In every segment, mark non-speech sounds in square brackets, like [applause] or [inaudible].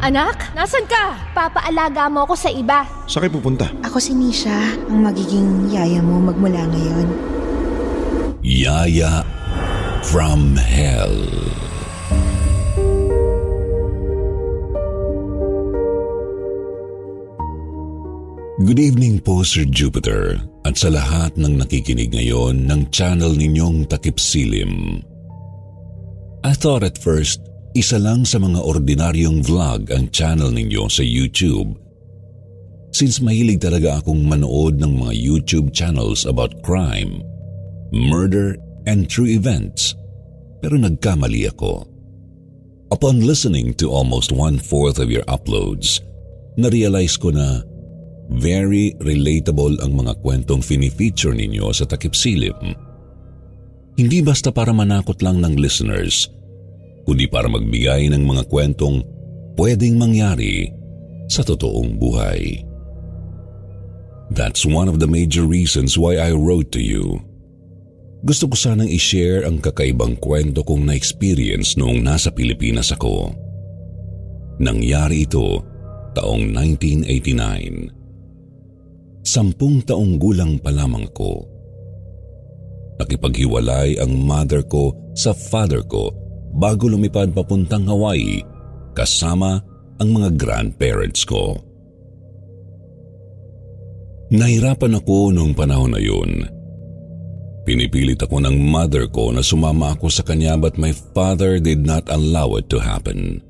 Anak, nasan ka? Papaalaga mo ako sa iba. Sa kayo pupunta? Ako si Nisha, ang magiging yaya mo magmula ngayon. Yaya from Hell. Good evening po Sir Jupiter at sa lahat ng nakikinig ngayon ng channel ninyong Takip Silim. I thought at first isa lang sa mga ordinaryong vlog ang channel ninyo sa YouTube. Since mahilig talaga akong manood ng mga YouTube channels about crime, murder, and true events, pero nagkamali ako. Upon listening to almost one-fourth of your uploads, na-realize ko na very relatable ang mga kwentong fini-feature ninyo sa Takip Silim. Hindi basta para manakot lang ng listeners – kundi para magbigay ng mga kwentong pwedeng mangyari sa totoong buhay. That's one of the major reasons why I wrote to you. Gusto ko sanang i-share ang kakaibang kwento kong na-experience noong nasa Pilipinas ako. Nangyari ito taong 1989. Sampung taong gulang pa lamang ko. Nakipaghiwalay ang mother ko sa father ko bago lumipad papuntang Hawaii kasama ang mga grandparents ko. Nahirapan ako noong panahon na yun. Pinipilit ako ng mother ko na sumama ako sa kanya but my father did not allow it to happen.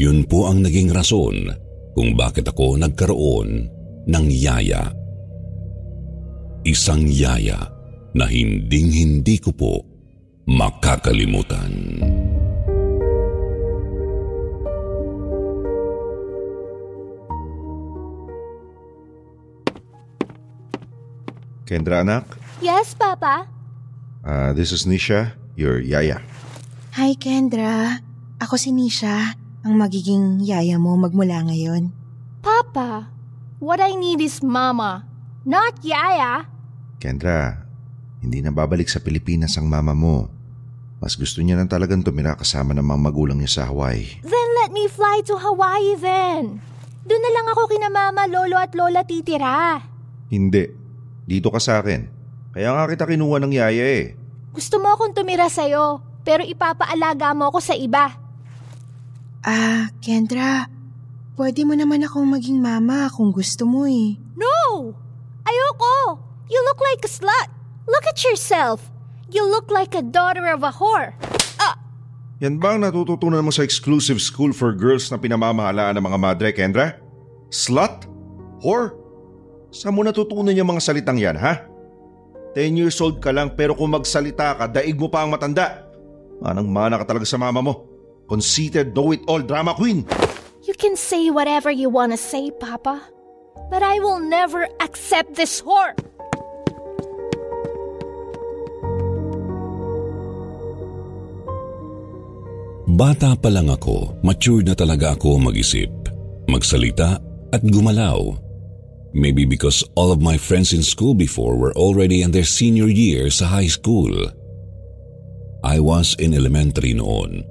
Yun po ang naging rason kung bakit ako nagkaroon ng yaya. Isang yaya na hinding-hindi ko po makakalimutan. Kendra anak? Yes, Papa? Uh, this is Nisha, your yaya. Hi Kendra, ako si Nisha, ang magiging yaya mo magmula ngayon. Papa, what I need is Mama, not Yaya. Kendra, hindi na babalik sa Pilipinas ang mama mo. Mas gusto niya nang talagang tumira kasama ng mga magulang niya sa Hawaii. Then let me fly to Hawaii then. Doon na lang ako kina Mama, Lolo at Lola titira. Hindi. Dito ka sa akin. Kaya nga kita kinuha ng yaya eh. Gusto mo akong tumira sa'yo, pero ipapaalaga mo ako sa iba. Ah, Kendra, pwede mo naman akong maging mama kung gusto mo eh. No! Ayoko! You look like a slut. Look at yourself. You look like a daughter of a whore. Ah! Yan ba ang natututunan mo sa exclusive school for girls na pinamamahalaan ng mga madre, Kendra? Slut? Whore? Saan mo natutunan yung mga salitang yan, ha? 10 years old ka lang pero kung magsalita ka, daig mo pa ang matanda. Manang mana ka talaga sa mama mo. Conceited, know-it-all drama queen. You can say whatever you wanna say, Papa. But I will never accept this whore. Bata pa lang ako, mature na talaga ako mag-isip, magsalita at gumalaw. Maybe because all of my friends in school before were already in their senior year sa high school. I was in elementary noon,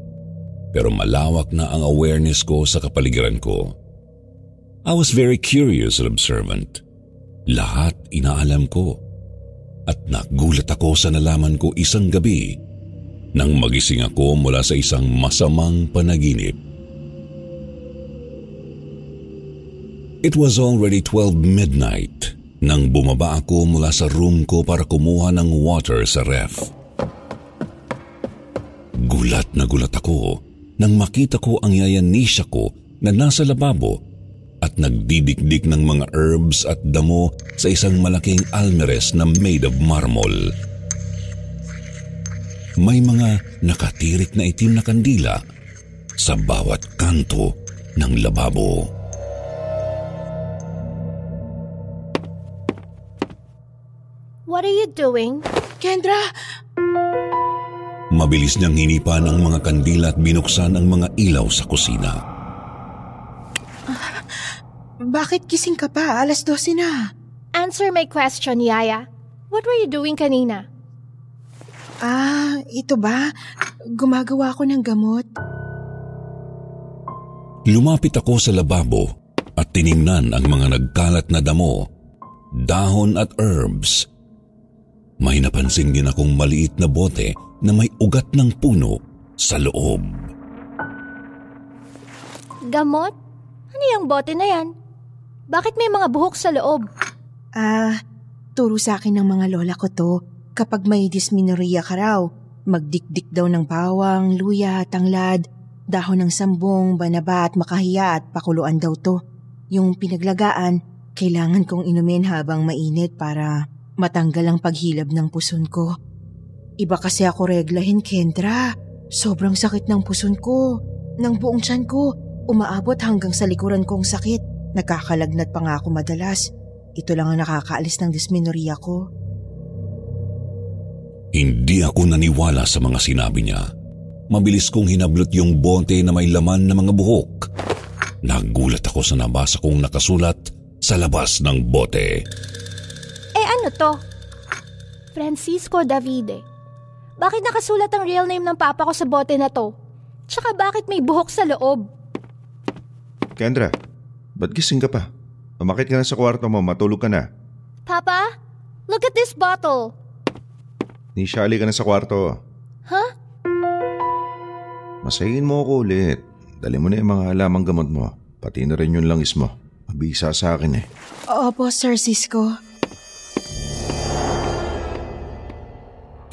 pero malawak na ang awareness ko sa kapaligiran ko. I was very curious and observant. Lahat inaalam ko. At nagulat ako sa nalaman ko isang gabi nang magising ako mula sa isang masamang panaginip. It was already 12 midnight nang bumaba ako mula sa room ko para kumuha ng water sa ref. Gulat na gulat ako nang makita ko ang yayanisya ko na nasa lababo at nagdidikdik ng mga herbs at damo sa isang malaking almeres na made of marmol. May mga nakatirik na itim na kandila sa bawat kanto ng lababo. What are you doing? Kendra! Mabilis niyang hinipan ang mga kandila at binuksan ang mga ilaw sa kusina. Bakit kising ka pa? Alas 12 na. Answer my question, Yaya. What were you doing kanina? Ah, ito ba? Gumagawa ako ng gamot. Lumapit ako sa lababo at tiningnan ang mga nagkalat na damo, dahon at herbs. May napansin din akong maliit na bote na may ugat ng puno sa loob. Gamot? Ano yung bote na yan? Bakit may mga buhok sa loob? Ah, turo sa akin ng mga lola ko to. Kapag may dysmenorrhea ka raw, magdikdik daw ng bawang, luya, tanglad, dahon ng sambong, banaba at makahiya at pakuluan daw to. Yung pinaglagaan, kailangan kong inumin habang mainit para matanggal ang paghilab ng puson ko. Iba kasi ako reglahin, Kendra. Sobrang sakit ng puson ko. Ng buong tiyan ko, umaabot hanggang sa likuran kong sakit. Nagkakalagnat pa nga ako madalas. Ito lang ang nakakaalis ng dysmenorrhea ko. Hindi ako naniwala sa mga sinabi niya. Mabilis kong hinablot yung bote na may laman na mga buhok. Nagulat ako sa nabasa kong nakasulat sa labas ng bote. Eh ano to? Francisco Davide. Bakit nakasulat ang real name ng papa ko sa bote na to? Tsaka bakit may buhok sa loob? Kendra, ba't gising ka pa? Umakit ka na sa kwarto mo, matulog ka na. Papa, look at this bottle. Nisha, ka na sa kwarto. Huh? Masayin mo ako ulit. Dali mo na yung mga alamang gamot mo. Pati na rin yung langis mo. Mabisa sa akin eh. Opo, Sir Cisco.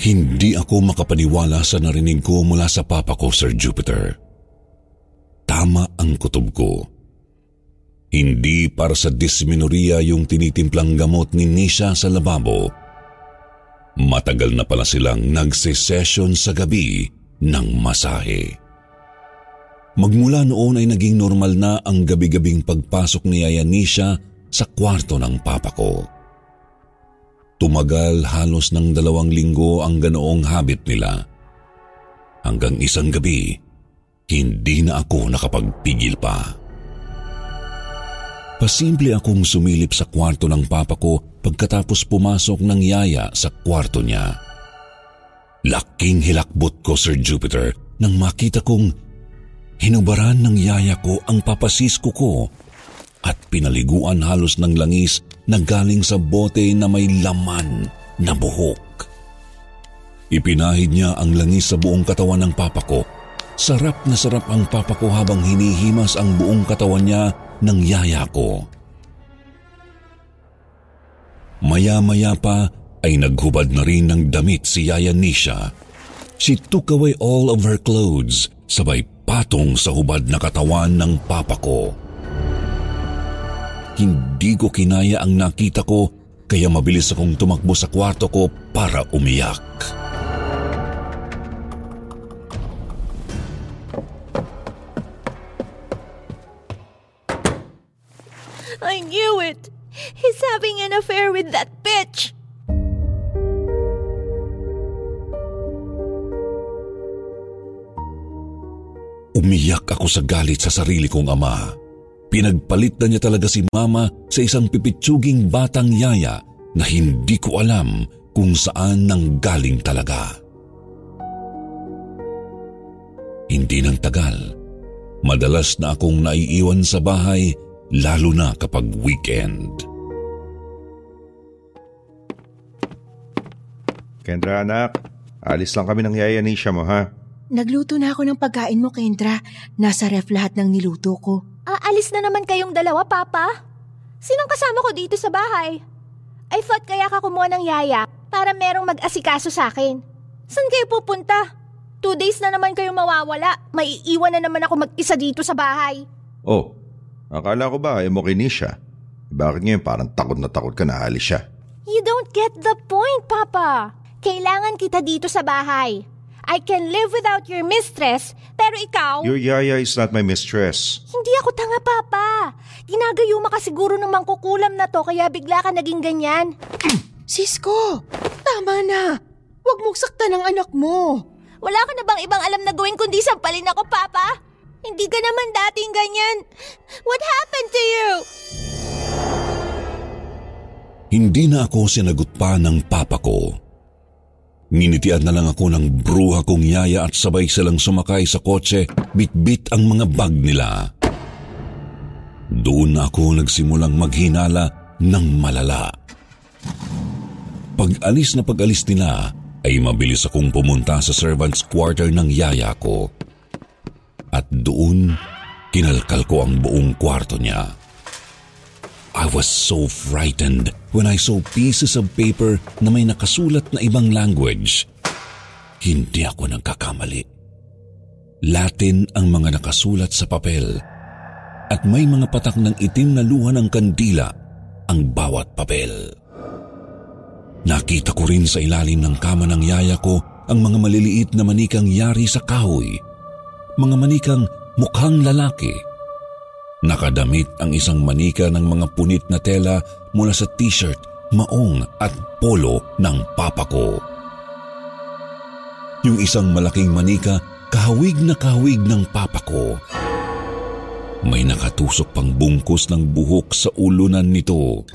Hindi ako makapaniwala sa narinig ko mula sa papa ko, Sir Jupiter. Tama ang kutob ko. Hindi para sa dysmenorrhea yung tinitimplang gamot ni Nisha sa lababo. Matagal na pala silang nagsesesyon sa gabi ng masahe. Magmula noon ay naging normal na ang gabi-gabing pagpasok ni Aya Nisha sa kwarto ng papa ko. Tumagal halos ng dalawang linggo ang ganoong habit nila. Hanggang isang gabi, hindi na ako nakapagpigil pa. Pasimple akong sumilip sa kwarto ng papa ko pagkatapos pumasok ng yaya sa kwarto niya. Laking hilakbot ko, Sir Jupiter, nang makita kong hinubaran ng yaya ko ang papasisko ko at pinaliguan halos ng langis na galing sa bote na may laman na buhok. Ipinahid niya ang langis sa buong katawan ng papa ko. Sarap na sarap ang papa ko habang hinihimas ang buong katawan niya ng yaya ko. Maya-maya pa ay naghubad na rin ng damit si Yaya Nisha. She took away all of her clothes sabay patong sa hubad na katawan ng papa ko. Hindi ko kinaya ang nakita ko kaya mabilis akong tumakbo sa kwarto ko para umiyak. I He's having an affair with that bitch! Umiyak ako sa galit sa sarili kong ama. Pinagpalit na niya talaga si mama sa isang pipitsuging batang yaya na hindi ko alam kung saan nang galing talaga. Hindi nang tagal. Madalas na akong naiiwan sa bahay lalo na kapag weekend. Kendra anak, alis lang kami ng yaya Nisha mo ha. Nagluto na ako ng pagkain mo, Kendra. Nasa ref lahat ng niluto ko. Aalis na naman kayong dalawa, Papa. Sinong kasama ko dito sa bahay? I thought kaya ka kumuha ng yaya para merong mag-asikaso sa akin. Saan kayo pupunta? Two days na naman kayong mawawala. May iiwan na naman ako mag-isa dito sa bahay. Oh, akala ko ba ayaw mo kay Nisha? Bakit ngayon parang takot na takot ka na alis siya? You don't get the point, Papa. Kailangan kita dito sa bahay. I can live without your mistress, pero ikaw... Your yaya is not my mistress. Hindi ako tanga, Papa. Ginagayuma ka siguro ng mangkukulam na to kaya bigla ka naging ganyan. [clears throat] Sisko, tama na. Huwag mong saktan ang anak mo. Wala ka na bang ibang alam na gawin kundi sampalin ako, Papa? Hindi ka naman dating ganyan. What happened to you? Hindi na ako sinagot pa ng papa ko. Nginitian na lang ako ng bruha kong yaya at sabay silang sumakay sa kotse, bitbit ang mga bag nila. Doon ako nagsimulang maghinala ng malala. Pag-alis na pag-alis nila, ay mabilis akong pumunta sa servant's quarter ng yaya ko. At doon, kinalkal ko ang buong kwarto niya. I was so frightened when I saw pieces of paper na may nakasulat na ibang language. Hindi ako nagkakamali. Latin ang mga nakasulat sa papel at may mga patak ng itim na luha ng kandila ang bawat papel. Nakita ko rin sa ilalim ng kama ng yaya ko ang mga maliliit na manikang yari sa kahoy. Mga manikang mukhang lalaki Nakadamit ang isang manika ng mga punit na tela mula sa t-shirt, maong at polo ng papa ko. Yung isang malaking manika, kahawig na kahawig ng papa ko. May nakatusok pang bungkus ng buhok sa ulunan nito.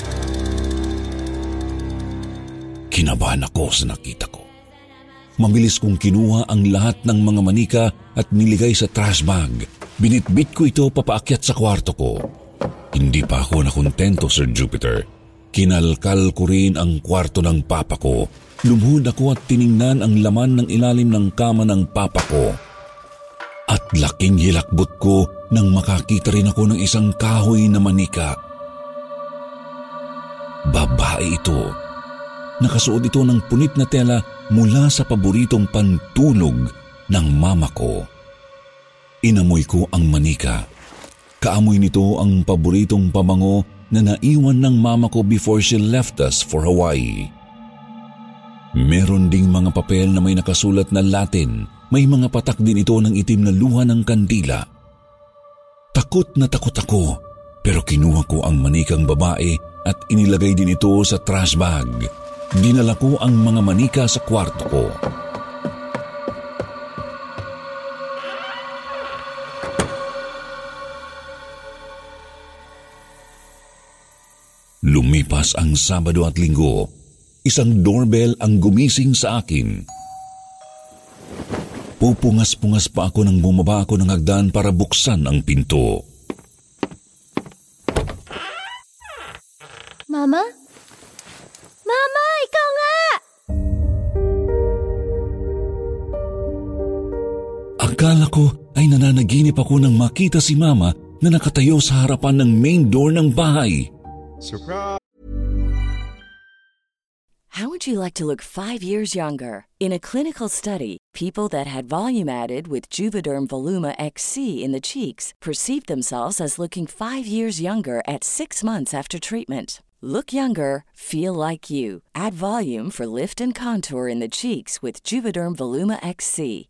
Kinabahan ako sa nakita ko. Mabilis kong kinuha ang lahat ng mga manika at niligay sa trash bag. Binitbit ko ito papaakyat sa kwarto ko. Hindi pa ako nakontento, Sir Jupiter. Kinalkal ko rin ang kwarto ng papa ko. Lumuhod ako at tiningnan ang laman ng ilalim ng kama ng papa ko. At laking hilakbot ko nang makakita rin ako ng isang kahoy na manika. Babae ito. Nakasuot ito ng punit na tela mula sa paboritong pantulog ng mama ko. Inamoy ko ang manika. Kaamoy nito ang paboritong pabango na naiwan ng mama ko before she left us for Hawaii. Meron ding mga papel na may nakasulat na Latin. May mga patak din ito ng itim na luha ng kandila. Takot na takot ako pero kinuha ko ang manikang babae at inilagay din ito sa trash bag. Dinala ko ang mga manika sa kwarto ko. Lumipas ang Sabado at Linggo. Isang doorbell ang gumising sa akin. Pupungas-pungas pa ako nang bumaba ako ng hagdan para buksan ang pinto. Mama? Akala ko ay nananaginip ako nang makita si Mama na nakatayo sa harapan ng main door ng bahay. Surprise! How would you like to look five years younger? In a clinical study, people that had volume added with Juvederm Voluma XC in the cheeks perceived themselves as looking five years younger at six months after treatment. Look younger, feel like you. Add volume for lift and contour in the cheeks with Juvederm Voluma XC.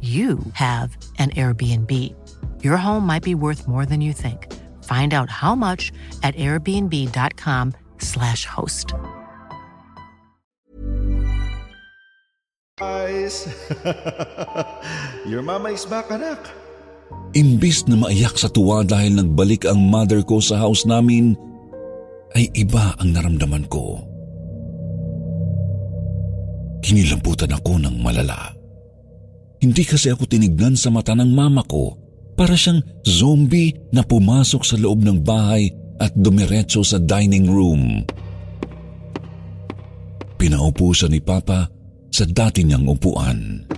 you have an Airbnb. Your home might be worth more than you think. Find out how much at airbnb.com/slash host. Guys, [laughs] your mama is back, anak. Imbis na maiyak sa tuwa dahil nagbalik ang mother ko sa house namin, ay iba ang naramdaman ko. Kinilamputan ako ng malala. Hindi kasi ako tinignan sa mata ng mama ko para siyang zombie na pumasok sa loob ng bahay at dumiretso sa dining room. Pinaupo siya ni Papa sa dati niyang upuan.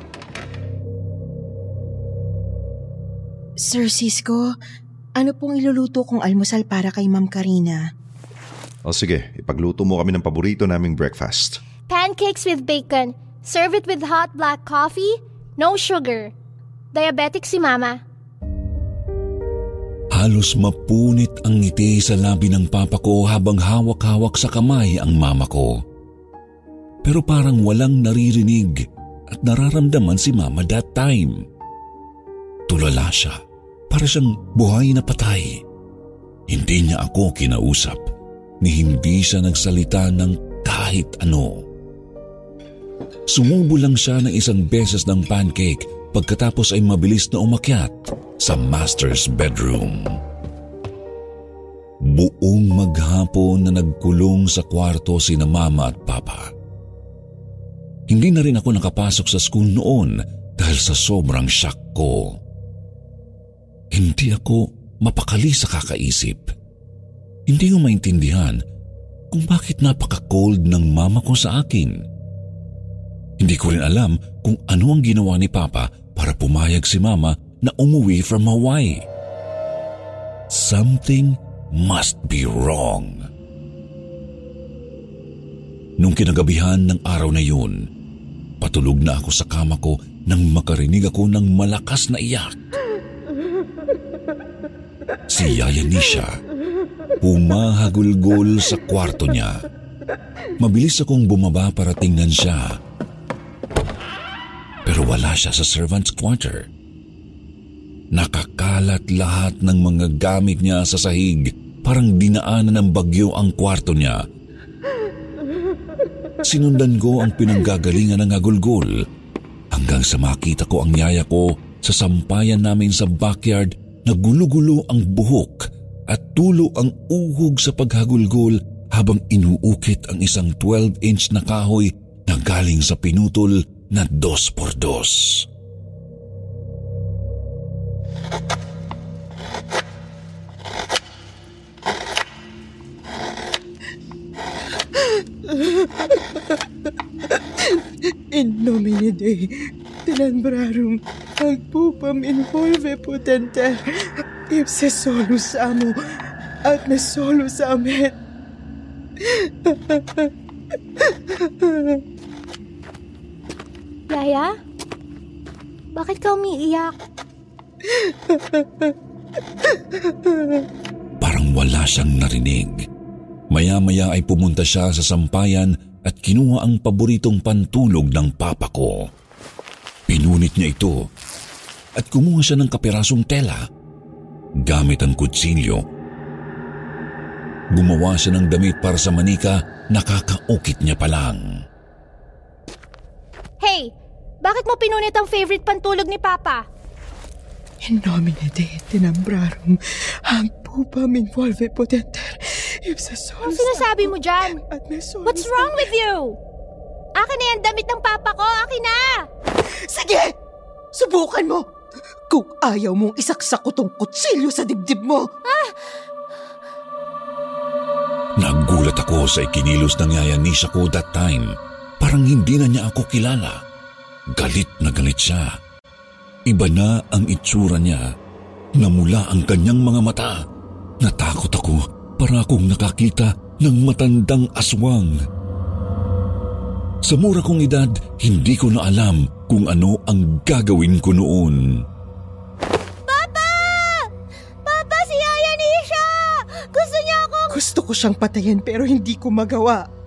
Sir Cisco, ano pong iluluto kong almusal para kay Ma'am Karina? O sige, ipagluto mo kami ng paborito naming breakfast. Pancakes with bacon. Serve it with hot black coffee. No sugar. Diabetic si Mama. Halos mapunit ang ngiti sa labi ng papa ko habang hawak-hawak sa kamay ang mama ko. Pero parang walang naririnig at nararamdaman si mama that time. Tulala siya, para siyang buhay na patay. Hindi niya ako kinausap, ni hindi siya nagsalita ng kahit ano. Sumubo lang siya ng isang beses ng pancake pagkatapos ay mabilis na umakyat sa master's bedroom. Buong maghapon na nagkulong sa kwarto sina mama at papa. Hindi na rin ako nakapasok sa school noon dahil sa sobrang shock ko. Hindi ako mapakali sa kakaisip. Hindi ko maintindihan kung bakit napaka-cold ng mama ko sa akin. Hindi ko rin alam kung ano ang ginawa ni Papa para pumayag si Mama na umuwi from Hawaii. Something must be wrong. Nung kinagabihan ng araw na yun, patulog na ako sa kama ko nang makarinig ako ng malakas na iyak. Si Yaya Nisha, humahagulgol sa kwarto niya. Mabilis akong bumaba para tingnan siya pero wala siya sa servant's quarter. Nakakalat lahat ng mga gamit niya sa sahig, parang dinaanan ng bagyo ang kwarto niya. Sinundan ko ang pinanggagalingan ng agulgol hanggang sa makita ko ang yaya ko sa sampayan namin sa backyard na gulo-gulo ang buhok at tulo ang uhog sa paghagulgol habang inuukit ang isang 12-inch na kahoy na galing sa pinutol na dos por dos. In nomine Dei, tinanbrarum, ang pupam involve potente, ipse solus amo, at me solus amet. Yaya? Bakit ka umiiyak? Parang wala siyang narinig. Maya-maya ay pumunta siya sa sampayan at kinuha ang paboritong pantulog ng papa ko. Pinunit niya ito at kumuha siya ng kapirasong tela. Gamit ang kutsilyo, gumawa siya ng damit para sa manika, nakakaukit niya pa lang. Hey! Bakit mo pinunit ang favorite pantulog ni Papa? In nomine Dei, tinanbrarum, ang pupam involve potenter, ipse Anong solus sinasabi mo dyan? at solus What's wrong with you? Akin na yung damit ng Papa ko! Akin na! Sige! Subukan mo! Kung ayaw mong isaksak ko tong kutsilyo sa dibdib mo! Nagulat ako sa ikinilos ng yaya Nisha ko that time. Parang hindi na niya ako kilala. Galit na galit siya. Iba na ang itsura niya. Namula ang kanyang mga mata. Natakot ako para akong nakakita ng matandang aswang. Sa mura kong edad, hindi ko na alam kung ano ang gagawin ko noon. Papa! Papa, si Yaya Nisha! Gusto niya akong... Gusto ko siyang patayin pero hindi ko magawa.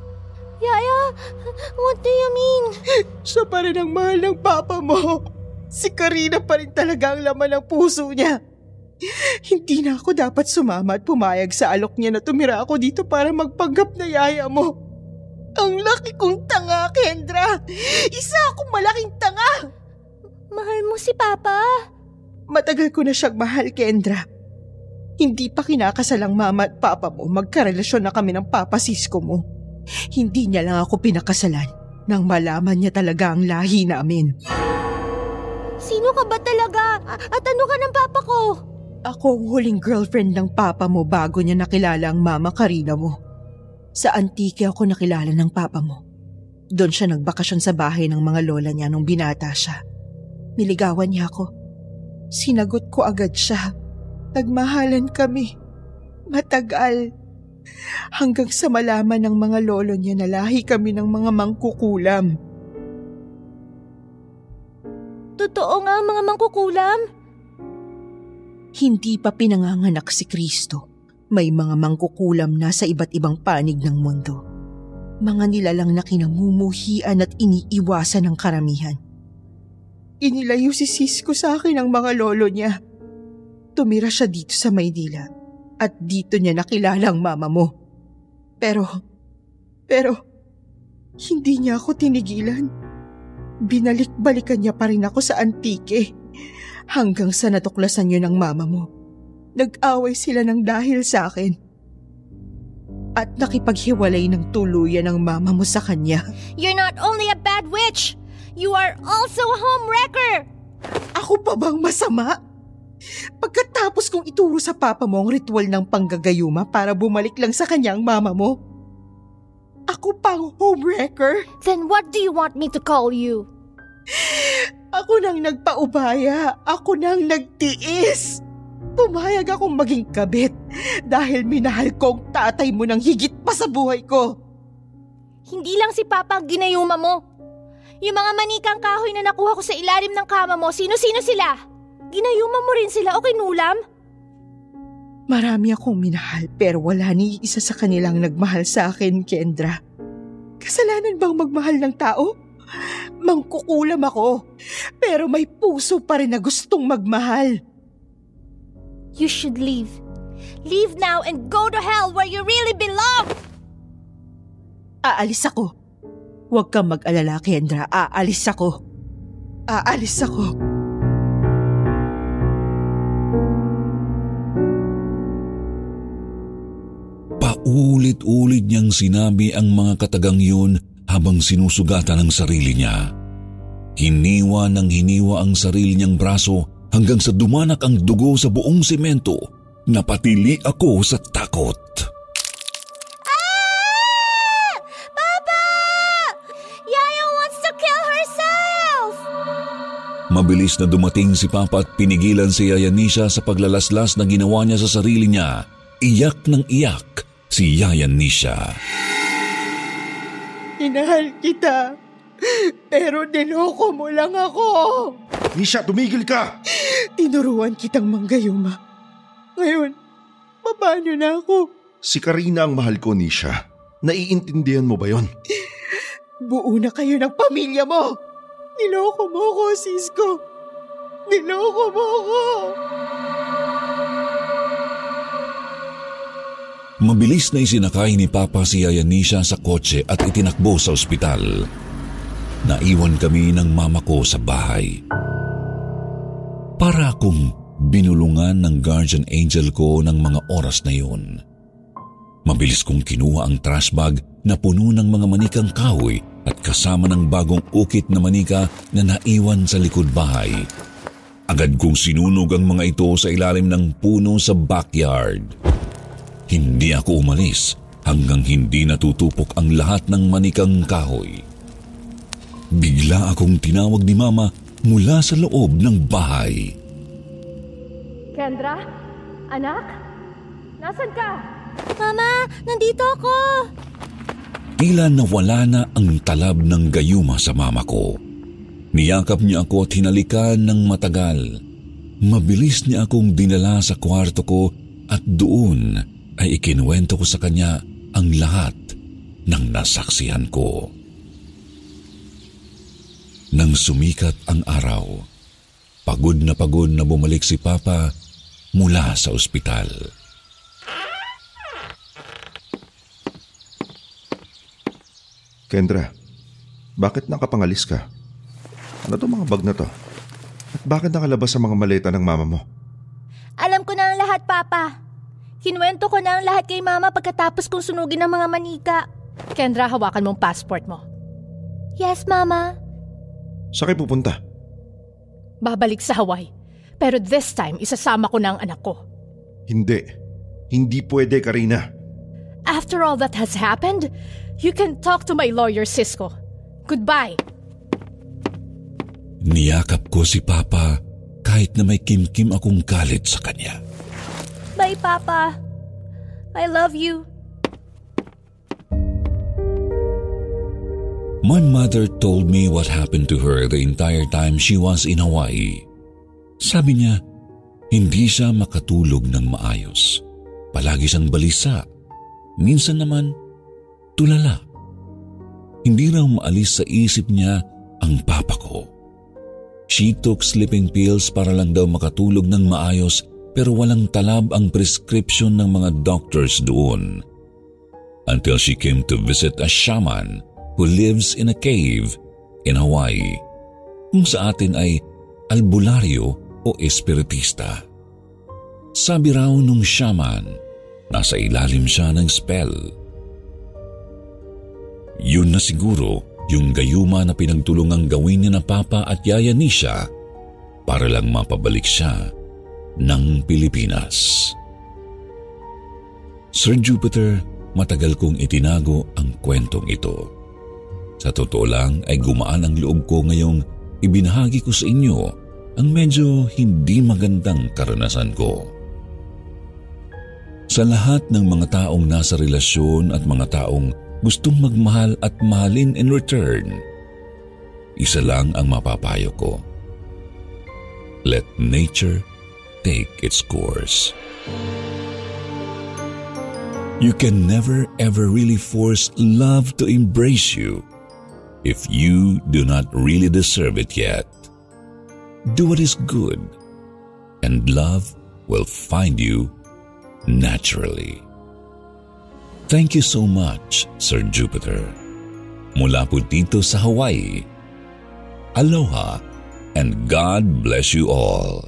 What do you mean? [gasps] Siya pa rin ang mahal ng papa mo. Si Karina pa rin talaga ang laman ng puso niya. [laughs] Hindi na ako dapat sumama at pumayag sa alok niya na tumira ako dito para magpanggap na yaya mo. Ang laki kong tanga, Kendra! Isa akong malaking tanga! Mahal mo si Papa? Matagal ko na siyang mahal, Kendra. Hindi pa kinakasalang mama at papa mo, magkarelasyon na kami ng papa Cisco mo. Hindi niya lang ako pinakasalan nang malaman niya talaga ang lahi namin. Sino ka ba talaga? At ano ka ng papa ko? Ako ang huling girlfriend ng papa mo bago niya nakilala ang mama Karina mo. Sa Antique ako nakilala ng papa mo. Doon siya nagbakasyon sa bahay ng mga lola niya nung binata siya. Niligawan niya ako. Sinagot ko agad siya. Nagmahalan kami. Matagal. Hanggang sa malaman ng mga lolo niya na lahi kami ng mga mangkukulam. Totoo nga mga mangkukulam? Hindi pa pinanganganak si Kristo. May mga mangkukulam na sa iba't ibang panig ng mundo. Mga nilalang na kinamumuhian at iniiwasan ng karamihan. Inilayo si Cisco sa akin ang mga lolo niya. Tumira siya dito sa Maynila at dito niya nakilala ang mama mo. Pero, pero, hindi niya ako tinigilan. Binalik-balikan niya pa rin ako sa antike hanggang sa natuklasan niyo ng mama mo. Nag-away sila ng dahil sa akin. At nakipaghiwalay ng tuluyan ng mama mo sa kanya. You're not only a bad witch, you are also a homewrecker! Ako pa bang masama? Pagkatapos kong ituro sa papa mo ang ritual ng panggagayuma para bumalik lang sa kanyang mama mo, ako pang homewrecker? Then what do you want me to call you? Ako nang nagpaubaya. Ako nang nagtiis. Pumayag akong maging kabit dahil minahal ko ang tatay mo ng higit pa sa buhay ko. Hindi lang si Papa ang ginayuma mo. Yung mga manikang kahoy na nakuha ko sa ilalim ng kama mo, sino-sino sila? Ginayuma mo rin sila o kinulam? Marami akong minahal pero wala ni isa sa kanilang nagmahal sa akin, Kendra. Kasalanan bang magmahal ng tao? Mangkukulam ako, pero may puso pa rin na gustong magmahal. You should leave. Leave now and go to hell where you really belong! Aalis ako. Huwag kang mag-alala, Kendra. Aalis ako. Aalis ako. Paulit-ulit niyang sinabi ang mga katagang yun habang sinusugatan ang sarili niya. Hiniwa ng hiniwa ang sarili niyang braso hanggang sa dumanak ang dugo sa buong simento. Napatili ako sa takot. Ah! Papa! Yaya wants to kill herself! Mabilis na dumating si Papa at pinigilan si Yaya Nisha sa paglalaslas na ginawa niya sa sarili niya. Iyak ng iyak si Yaya Nisha. Inahal kita. Pero niloko mo lang ako. Nisha, tumigil ka! Tinuruan kitang manggayuma. Ngayon, paano na ako? Si Karina ang mahal ko, Nisha. Naiintindihan mo ba yon? Buo na kayo ng pamilya mo. Niloko mo ako, Cisco. Niloko mo ako. Mabilis na isinakay ni Papa si Yaya Nisha sa kotse at itinakbo sa ospital. Naiwan kami ng mama ko sa bahay. Para akong binulungan ng guardian angel ko ng mga oras na yun. Mabilis kong kinuha ang trash bag na puno ng mga manikang kahoy at kasama ng bagong ukit na manika na naiwan sa likod bahay. Agad kong sinunog ang mga ito sa ilalim ng puno sa backyard. Hindi ako umalis hanggang hindi natutupok ang lahat ng manikang kahoy. Bigla akong tinawag ni Mama mula sa loob ng bahay. Kendra? Anak? Nasaan ka? Mama, nandito ako! Tila nawala na ang talab ng gayuma sa mama ko. Niyakap niya ako at hinalikan ng matagal. Mabilis niya akong dinala sa kwarto ko at doon ay ikinuwento ko sa kanya ang lahat ng nasaksihan ko. Nang sumikat ang araw, pagod na pagod na bumalik si Papa, mula sa ospital. Kendra, bakit nakapangalis ka? Ano to mga bag na to? At bakit nakalabas sa mga maleta ng mama mo? Alam ko na ang lahat, Papa. Kinuwento ko na ang lahat kay Mama pagkatapos kong sunugin ng mga manika. Kendra, hawakan mong passport mo. Yes, Mama. Sa kayo pupunta? Babalik sa Hawaii. Pero this time, isasama ko na ang anak ko. Hindi. Hindi pwede, Karina. After all that has happened, you can talk to my lawyer, Cisco. Goodbye. Niyakap ko si Papa kahit na may kimkim akong galit sa kanya. Bye, Papa. I love you. My mother told me what happened to her the entire time she was in Hawaii. Sabi niya, hindi siya makatulog ng maayos. Palagi siyang balisa. Minsan naman, tulala. Hindi raw maalis sa isip niya ang papa ko. She took sleeping pills para lang daw makatulog ng maayos pero walang talab ang prescription ng mga doctors doon. Until she came to visit a shaman who lives in a cave in Hawaii, kung sa atin ay albularyo o espiritista. Sabi raw nung shaman, nasa ilalim siya ng spell. Yun na siguro yung gayuma na pinagtulungang gawin ni na Papa at Yaya Nisha para lang mapabalik siya ng Pilipinas. Sir Jupiter, matagal kong itinago ang kwentong ito. Sa totoo lang ay gumaan ang loob ko ngayong ibinahagi ko sa inyo ang medyo hindi magandang karanasan ko. Sa lahat ng mga taong nasa relasyon at mga taong gustong magmahal at mahalin in return, isa lang ang mapapayo ko. Let nature take its course. You can never ever really force love to embrace you if you do not really deserve it yet. Do what is good, and love will find you naturally. Thank you so much, Sir Jupiter. Mula po dito sa Hawaii, aloha and God bless you all.